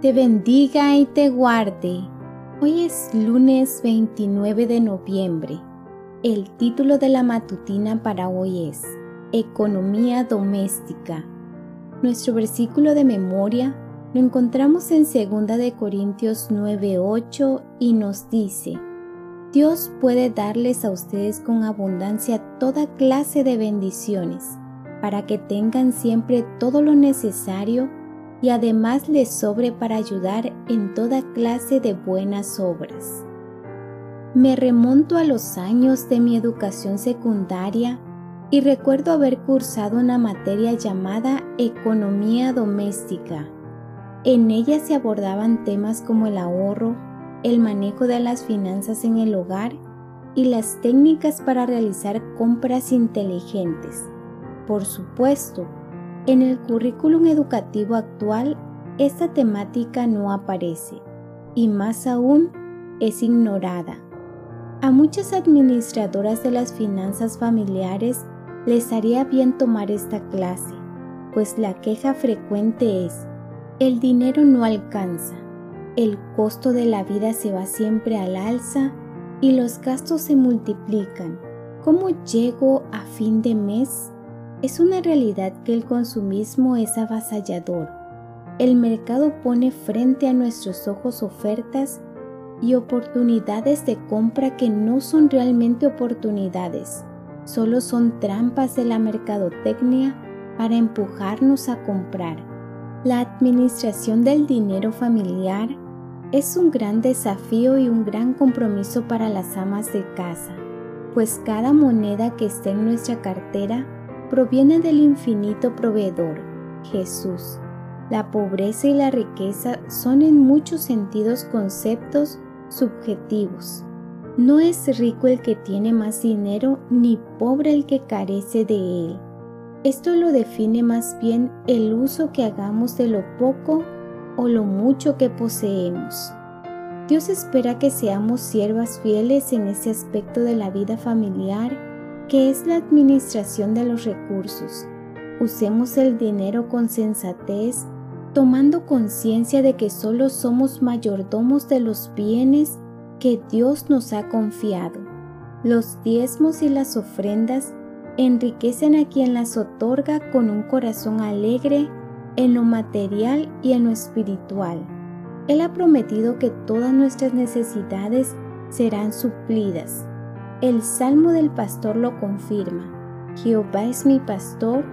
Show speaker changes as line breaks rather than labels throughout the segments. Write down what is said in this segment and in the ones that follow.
te bendiga y te guarde. Hoy es lunes 29 de noviembre. El título de la matutina para hoy es Economía doméstica. Nuestro versículo de memoria lo encontramos en 2 de Corintios 9:8 y nos dice: Dios puede darles a ustedes con abundancia toda clase de bendiciones, para que tengan siempre todo lo necesario y además les sobre para ayudar en toda clase de buenas obras. Me remonto a los años de mi educación secundaria y recuerdo haber cursado una materia llamada Economía Doméstica. En ella se abordaban temas como el ahorro, el manejo de las finanzas en el hogar y las técnicas para realizar compras inteligentes. Por supuesto, en el currículum educativo actual, esta temática no aparece y más aún es ignorada. A muchas administradoras de las finanzas familiares les haría bien tomar esta clase, pues la queja frecuente es, el dinero no alcanza, el costo de la vida se va siempre al alza y los gastos se multiplican. ¿Cómo llego a fin de mes? Es una realidad que el consumismo es avasallador. El mercado pone frente a nuestros ojos ofertas y oportunidades de compra que no son realmente oportunidades, solo son trampas de la mercadotecnia para empujarnos a comprar. La administración del dinero familiar es un gran desafío y un gran compromiso para las amas de casa, pues cada moneda que esté en nuestra cartera proviene del infinito proveedor, Jesús. La pobreza y la riqueza son en muchos sentidos conceptos subjetivos. No es rico el que tiene más dinero ni pobre el que carece de él. Esto lo define más bien el uso que hagamos de lo poco o lo mucho que poseemos. Dios espera que seamos siervas fieles en ese aspecto de la vida familiar que es la administración de los recursos. Usemos el dinero con sensatez, tomando conciencia de que solo somos mayordomos de los bienes que Dios nos ha confiado. Los diezmos y las ofrendas enriquecen a quien las otorga con un corazón alegre en lo material y en lo espiritual. Él ha prometido que todas nuestras necesidades serán suplidas el Salmo del Pastor lo confirma. Jehová es mi pastor,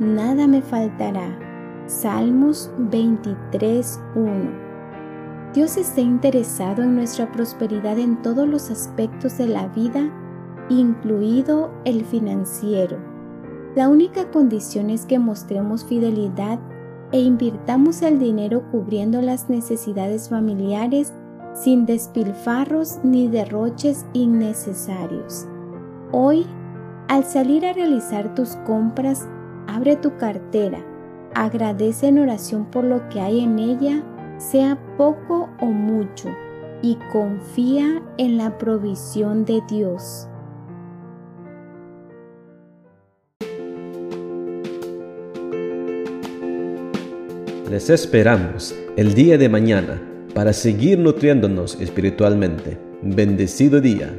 nada me faltará. Salmos 23.1. Dios está interesado en nuestra prosperidad en todos los aspectos de la vida, incluido el financiero. La única condición es que mostremos fidelidad e invirtamos el dinero cubriendo las necesidades familiares sin despilfarros ni derroches innecesarios. Hoy, al salir a realizar tus compras, abre tu cartera, agradece en oración por lo que hay en ella, sea poco o mucho, y confía en la provisión de Dios.
Les esperamos el día de mañana para seguir nutriéndonos espiritualmente. Bendecido día.